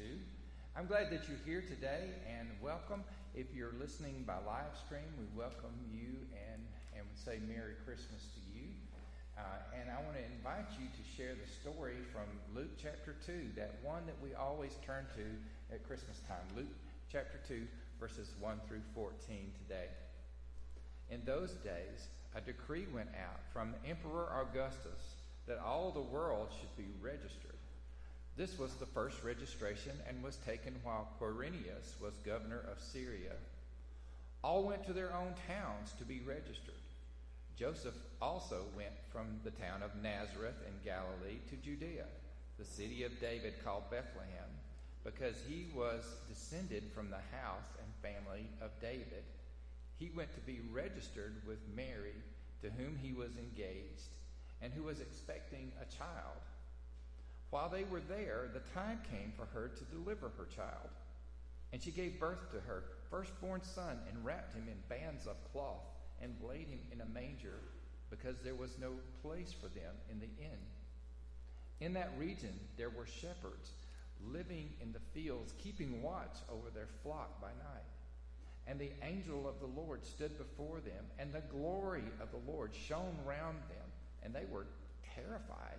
22. I'm glad that you're here today and welcome. If you're listening by live stream, we welcome you and, and would say Merry Christmas to you. Uh, and I want to invite you to share the story from Luke chapter 2, that one that we always turn to at Christmas time. Luke chapter 2, verses 1 through 14 today. In those days, a decree went out from Emperor Augustus that all the world should be registered. This was the first registration and was taken while Quirinius was governor of Syria. All went to their own towns to be registered. Joseph also went from the town of Nazareth in Galilee to Judea, the city of David called Bethlehem, because he was descended from the house and family of David. He went to be registered with Mary, to whom he was engaged, and who was expecting a child. While they were there, the time came for her to deliver her child. And she gave birth to her firstborn son and wrapped him in bands of cloth and laid him in a manger because there was no place for them in the inn. In that region, there were shepherds living in the fields, keeping watch over their flock by night. And the angel of the Lord stood before them, and the glory of the Lord shone round them, and they were terrified.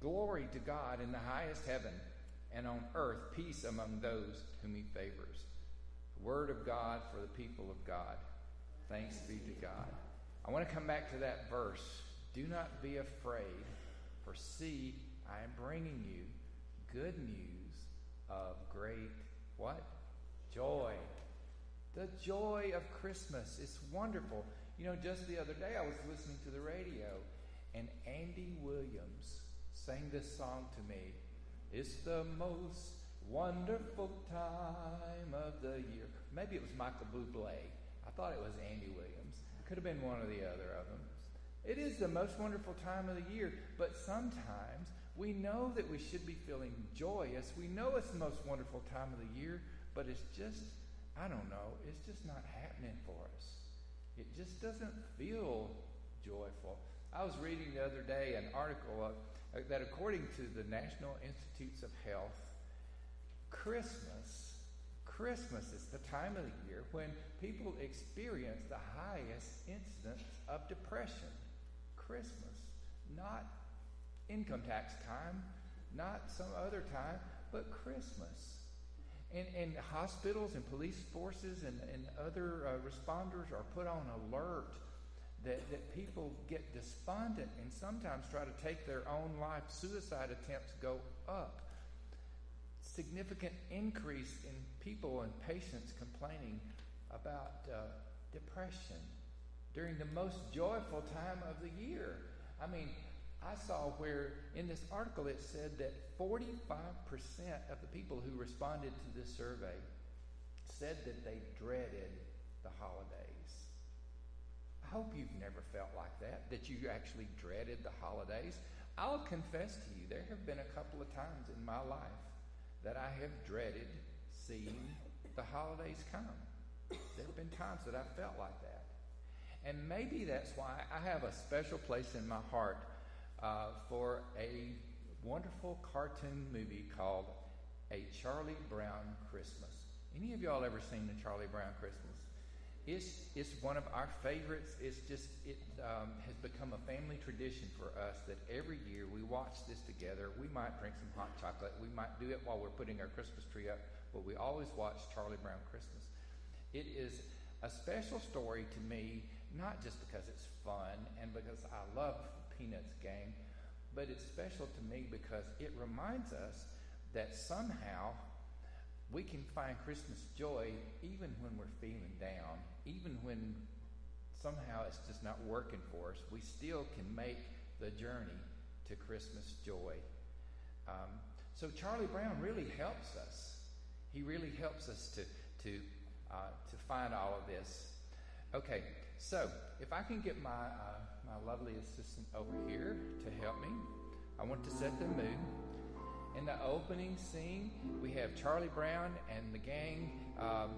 Glory to God in the highest heaven, and on earth peace among those whom he favors. The word of God for the people of God. Thanks be to God. I want to come back to that verse. Do not be afraid, for see, I am bringing you good news of great what? Joy. The joy of Christmas. It's wonderful. You know, just the other day I was listening to the radio, and Andy Williams sang this song to me. It's the most wonderful time of the year. Maybe it was Michael Bublé. I thought it was Andy Williams. Could have been one or the other of them. It is the most wonderful time of the year, but sometimes we know that we should be feeling joyous. We know it's the most wonderful time of the year, but it's just, I don't know, it's just not happening for us. It just doesn't feel joyful. I was reading the other day an article uh, that according to the National Institutes of Health, Christmas, Christmas is the time of the year when people experience the highest incidence of depression. Christmas, not income tax time, not some other time, but Christmas. And, and hospitals and police forces and, and other uh, responders are put on alert that, that people get despondent and sometimes try to take their own life. Suicide attempts go up. Significant increase in people and patients complaining about uh, depression during the most joyful time of the year. I mean, I saw where in this article it said that 45% of the people who responded to this survey said that they dreaded the holidays. I hope you've never felt like that, that you actually dreaded the holidays. I'll confess to you, there have been a couple of times in my life that I have dreaded seeing the holidays come. There have been times that I've felt like that. And maybe that's why I have a special place in my heart uh, for a wonderful cartoon movie called A Charlie Brown Christmas. Any of y'all ever seen A Charlie Brown Christmas? It's, it's one of our favorites. It's just, it um, has become a family tradition for us that every year we watch this together. We might drink some hot chocolate. We might do it while we're putting our Christmas tree up, but we always watch Charlie Brown Christmas. It is a special story to me, not just because it's fun and because I love Peanuts game, but it's special to me because it reminds us that somehow we can find Christmas joy even when we're feeling down, even when somehow it's just not working for us. We still can make the journey to Christmas joy. Um, so Charlie Brown really helps us. He really helps us to, to, uh, to find all of this. Okay, so if I can get my, uh, my lovely assistant over here to help me, I want to set the mood. In the opening scene, we have Charlie Brown and the gang um,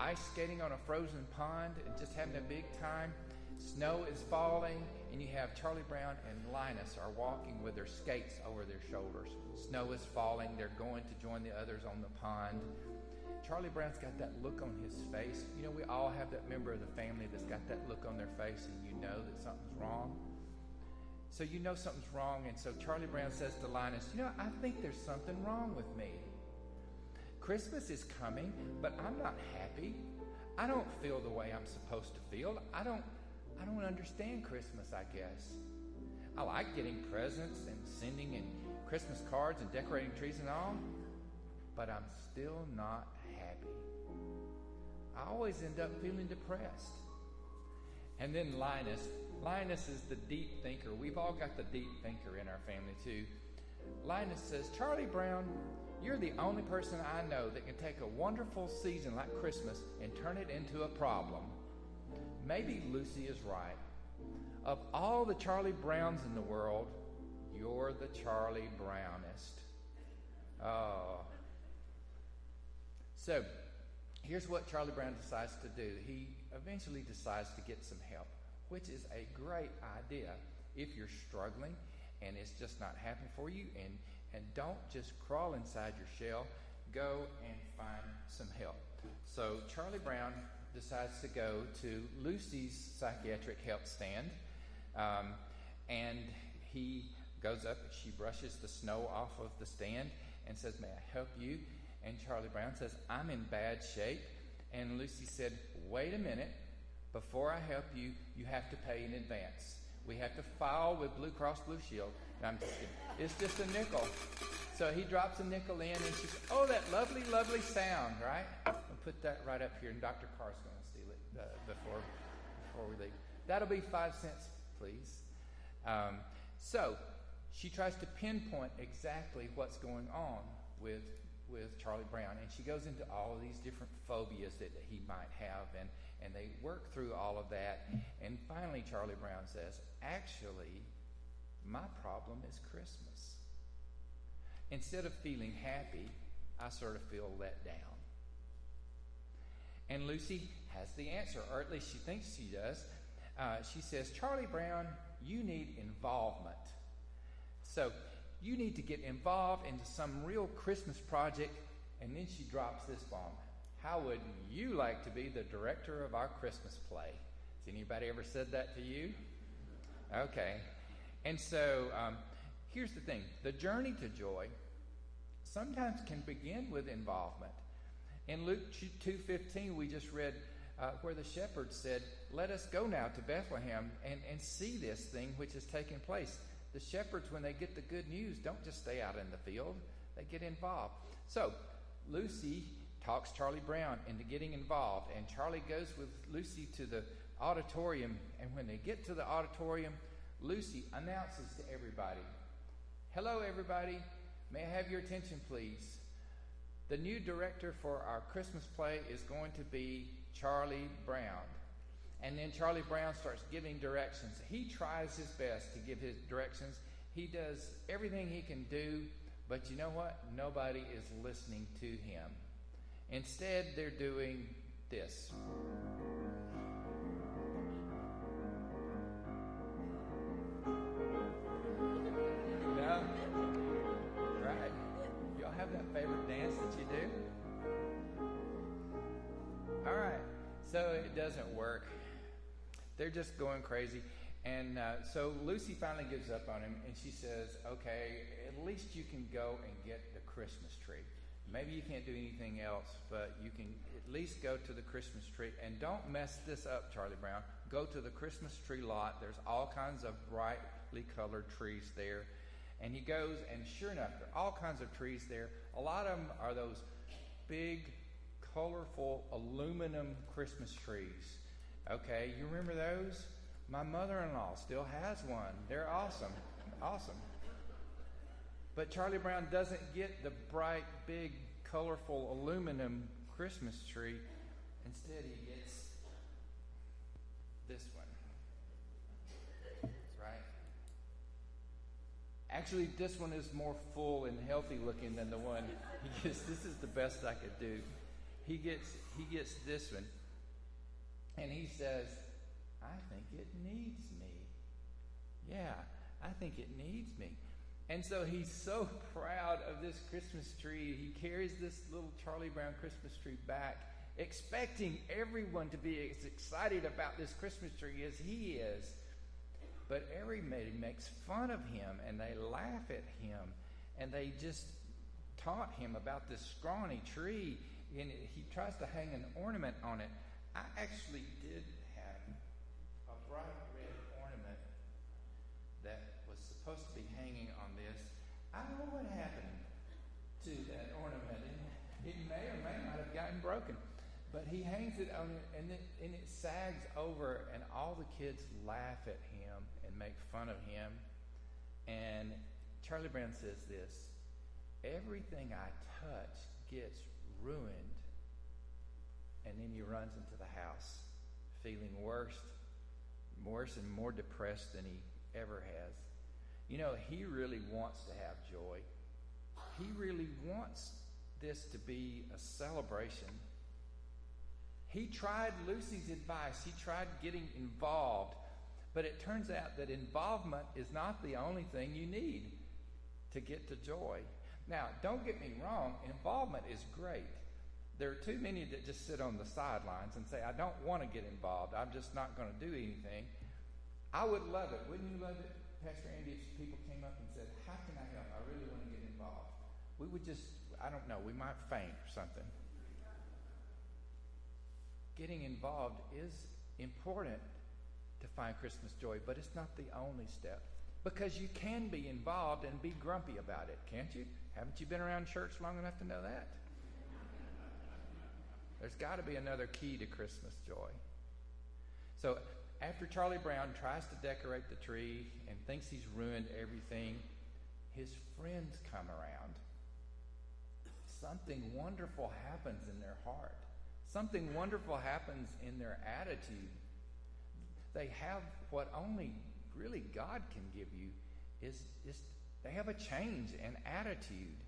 ice skating on a frozen pond and just having a big time. Snow is falling, and you have Charlie Brown and Linus are walking with their skates over their shoulders. Snow is falling. They're going to join the others on the pond. Charlie Brown's got that look on his face. You know, we all have that member of the family that's got that look on their face, and you know that something's wrong. So you know something's wrong, and so Charlie Brown says to Linus, You know, I think there's something wrong with me. Christmas is coming, but I'm not happy. I don't feel the way I'm supposed to feel. I don't I don't understand Christmas, I guess. I like getting presents and sending and Christmas cards and decorating trees and all, but I'm still not happy. I always end up feeling depressed. And then Linus. Linus is the deep thinker. We've all got the deep thinker in our family, too. Linus says, Charlie Brown, you're the only person I know that can take a wonderful season like Christmas and turn it into a problem. Maybe Lucy is right. Of all the Charlie Browns in the world, you're the Charlie Brownest. Oh. So, here's what Charlie Brown decides to do. He eventually decides to get some help, which is a great idea if you're struggling and it's just not happening for you. And, and don't just crawl inside your shell, go and find some help. So, Charlie Brown decides to go to Lucy's psychiatric help stand. Um, and he goes up, she brushes the snow off of the stand and says, May I help you? And Charlie Brown says, I'm in bad shape. And Lucy said, Wait a minute. Before I help you, you have to pay in advance. We have to file with Blue Cross Blue Shield. And I'm just kidding. It's just a nickel. So he drops a nickel in, and she says, Oh, that lovely, lovely sound, right? I'll put that right up here, and Dr. Carr's going to steal it uh, before, before we leave. That'll be five cents, please. Um, so she tries to pinpoint exactly what's going on with, with Charlie Brown, and she goes into all of these different phobias that he might have, and, and they work through all of that. And finally, Charlie Brown says, Actually, my problem is Christmas. Instead of feeling happy, I sort of feel let down. And Lucy has the answer, or at least she thinks she does. Uh, she says, Charlie Brown, you need involvement. So you need to get involved into some real Christmas project. And then she drops this bomb. How would you like to be the director of our Christmas play? Has anybody ever said that to you? Okay. And so um, here's the thing the journey to joy sometimes can begin with involvement. In Luke 2.15, we just read uh, where the shepherds said, Let us go now to Bethlehem and, and see this thing which has taken place. The shepherds, when they get the good news, don't just stay out in the field, they get involved. So, Lucy talks Charlie Brown into getting involved, and Charlie goes with Lucy to the auditorium. And when they get to the auditorium, Lucy announces to everybody, Hello, everybody. May I have your attention, please? The new director for our Christmas play is going to be Charlie Brown. And then Charlie Brown starts giving directions. He tries his best to give his directions. He does everything he can do, but you know what? Nobody is listening to him. Instead, they're doing this. No? Right. Y'all have that favorite dance that you do? All right. So it doesn't work. They're just going crazy. And uh, so Lucy finally gives up on him and she says, Okay, at least you can go and get the Christmas tree. Maybe you can't do anything else, but you can at least go to the Christmas tree. And don't mess this up, Charlie Brown. Go to the Christmas tree lot. There's all kinds of brightly colored trees there. And he goes, and sure enough, there are all kinds of trees there. A lot of them are those big colorful aluminum Christmas trees. Okay, you remember those? My mother in law still has one. They're awesome. Awesome. But Charlie Brown doesn't get the bright, big, colorful aluminum Christmas tree. Instead, he gets this one. Right. Actually, this one is more full and healthy looking than the one he gets. This is the best I could do. He gets he gets this one, and he says, "I think it needs me." Yeah, I think it needs me. And so he's so proud of this Christmas tree. He carries this little Charlie Brown Christmas tree back, expecting everyone to be as excited about this Christmas tree as he is. But everybody makes fun of him and they laugh at him and they just taunt him about this scrawny tree. And he tries to hang an ornament on it. I actually did have a bright red ornament that was supposed to be hanging on this. I don't know what happened to that ornament. It, it may or may not have gotten broken. But he hangs it on it and, it and it sags over, and all the kids laugh at him and make fun of him. And Charlie Brown says this Everything I touch gets ruined. And then he runs into the house feeling worse, worse and more depressed than he ever has. You know, he really wants to have joy. He really wants this to be a celebration. He tried Lucy's advice, he tried getting involved, but it turns out that involvement is not the only thing you need to get to joy. Now, don't get me wrong, involvement is great. There are too many that just sit on the sidelines and say, I don't want to get involved. I'm just not going to do anything. I would love it. Wouldn't you love it, Pastor Andy, if people came up and said, How can I help? I really want to get involved. We would just, I don't know, we might faint or something. Getting involved is important to find Christmas joy, but it's not the only step. Because you can be involved and be grumpy about it, can't you? Haven't you been around church long enough to know that? There's got to be another key to Christmas joy. So after Charlie Brown tries to decorate the tree and thinks he's ruined everything, his friends come around. Something wonderful happens in their heart. Something wonderful happens in their attitude. They have what only really God can give you is, is they have a change in attitude.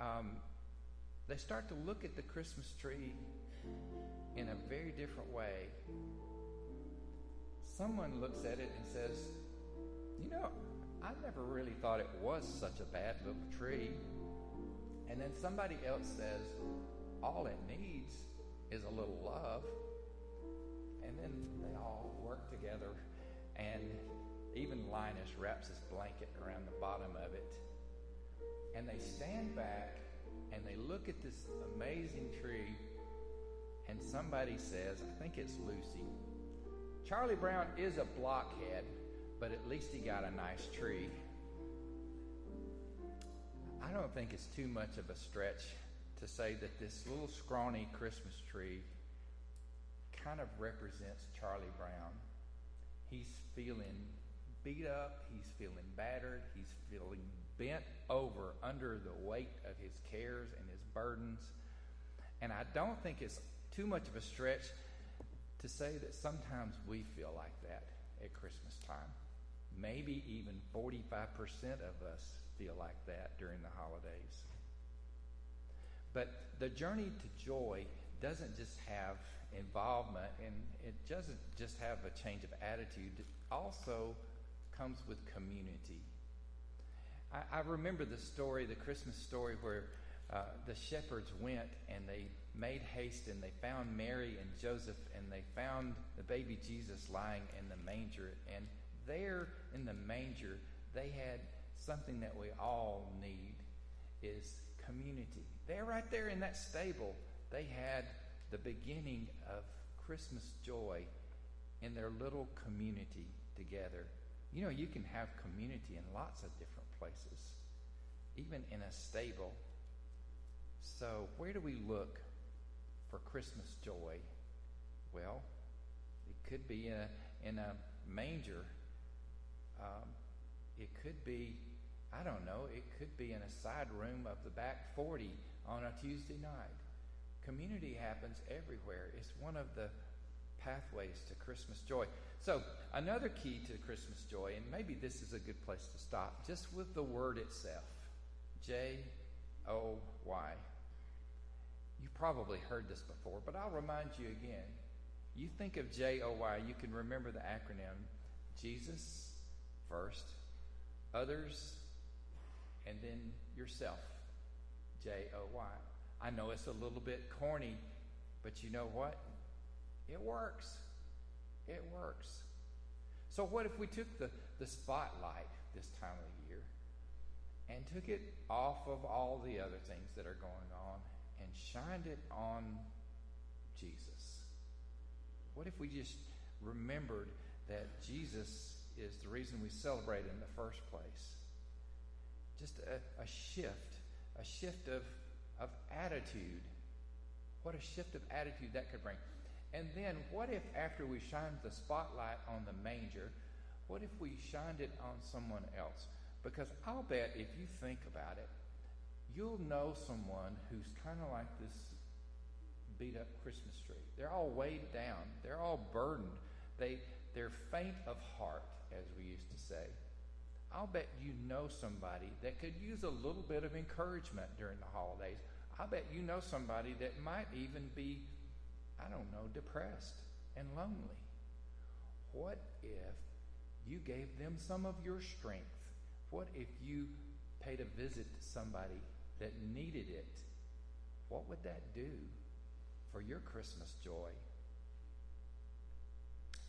Um, they start to look at the Christmas tree in a very different way. Someone looks at it and says, You know, I never really thought it was such a bad little tree. And then somebody else says, All it needs is a little love. And then they all work together, and even Linus wraps his blanket around the bottom of it. And they stand back and they look at this amazing tree, and somebody says, I think it's Lucy. Charlie Brown is a blockhead, but at least he got a nice tree. I don't think it's too much of a stretch to say that this little scrawny Christmas tree kind of represents Charlie Brown. He's feeling beat up, he's feeling battered, he's feeling bent over under the weight of his cares and his burdens. And I don't think it's too much of a stretch to say that sometimes we feel like that at Christmas time. Maybe even 45% of us feel like that during the holidays. But the journey to joy doesn't just have involvement and it doesn't just have a change of attitude, it also comes with community. I, I remember the story, the Christmas story, where uh, the shepherds went and they made haste and they found Mary and Joseph and they found the baby Jesus lying in the manger. And there in the manger, they had something that we all need is community. There, right there in that stable, they had the beginning of Christmas joy in their little community together. You know, you can have community in lots of different places, even in a stable. So, where do we look for Christmas joy? Well, it could be in a, in a manger. Um, it could be I don't know, it could be in a side room of the back 40 on a Tuesday night. Community happens everywhere. It's one of the pathways to Christmas joy. So, another key to Christmas joy, and maybe this is a good place to stop, just with the word itself J O Y. You probably heard this before, but I'll remind you again. You think of J O Y, you can remember the acronym Jesus first, others, and then yourself. J O Y. I know it's a little bit corny, but you know what? It works. It works. So, what if we took the, the spotlight this time of year and took it off of all the other things that are going on and shined it on Jesus? What if we just remembered that Jesus is the reason we celebrate in the first place? Just a, a shift, a shift of, of attitude. What a shift of attitude that could bring. And then, what if after we shined the spotlight on the manger, what if we shined it on someone else? Because I'll bet if you think about it, you'll know someone who's kind of like this beat up Christmas tree. They're all weighed down, they're all burdened, they, they're faint of heart, as we used to say. I'll bet you know somebody that could use a little bit of encouragement during the holidays. I bet you know somebody that might even be I don't know, depressed and lonely. What if you gave them some of your strength? What if you paid a visit to somebody that needed it? What would that do for your Christmas joy?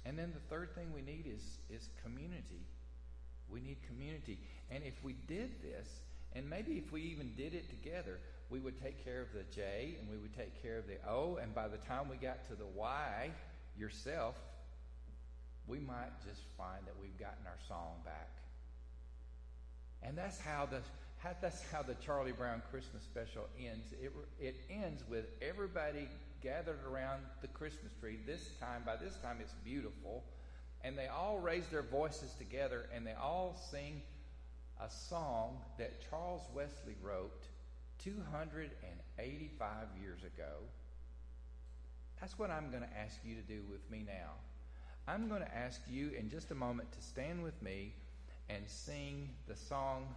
And then the third thing we need is, is community. We need community. And if we did this, and maybe if we even did it together, we would take care of the J and we would take care of the O, and by the time we got to the Y yourself, we might just find that we've gotten our song back. And that's how the how, that's how the Charlie Brown Christmas special ends. It, it ends with everybody gathered around the Christmas tree. This time, by this time, it's beautiful. And they all raise their voices together and they all sing a song that Charles Wesley wrote 285 years ago. That's what I'm going to ask you to do with me now. I'm going to ask you in just a moment to stand with me and sing the song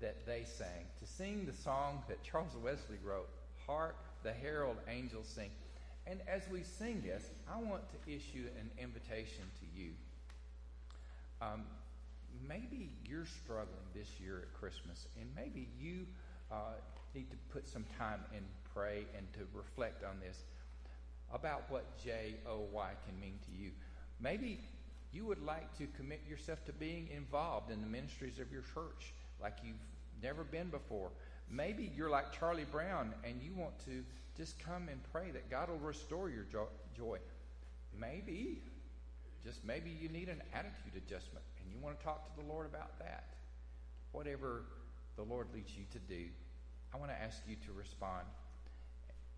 that they sang, to sing the song that Charles Wesley wrote, Hark the Herald Angels Sing. And as we sing this, I want to issue an invitation to you. Um, maybe you're struggling this year at Christmas, and maybe you uh, need to put some time and pray and to reflect on this about what J O Y can mean to you. Maybe you would like to commit yourself to being involved in the ministries of your church like you've never been before. Maybe you're like Charlie Brown and you want to just come and pray that God will restore your joy. Maybe, just maybe you need an attitude adjustment and you want to talk to the Lord about that. Whatever the Lord leads you to do. I want to ask you to respond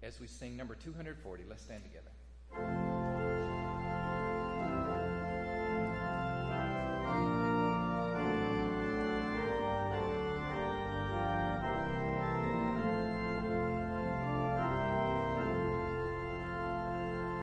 as we sing number 240. Let's stand together.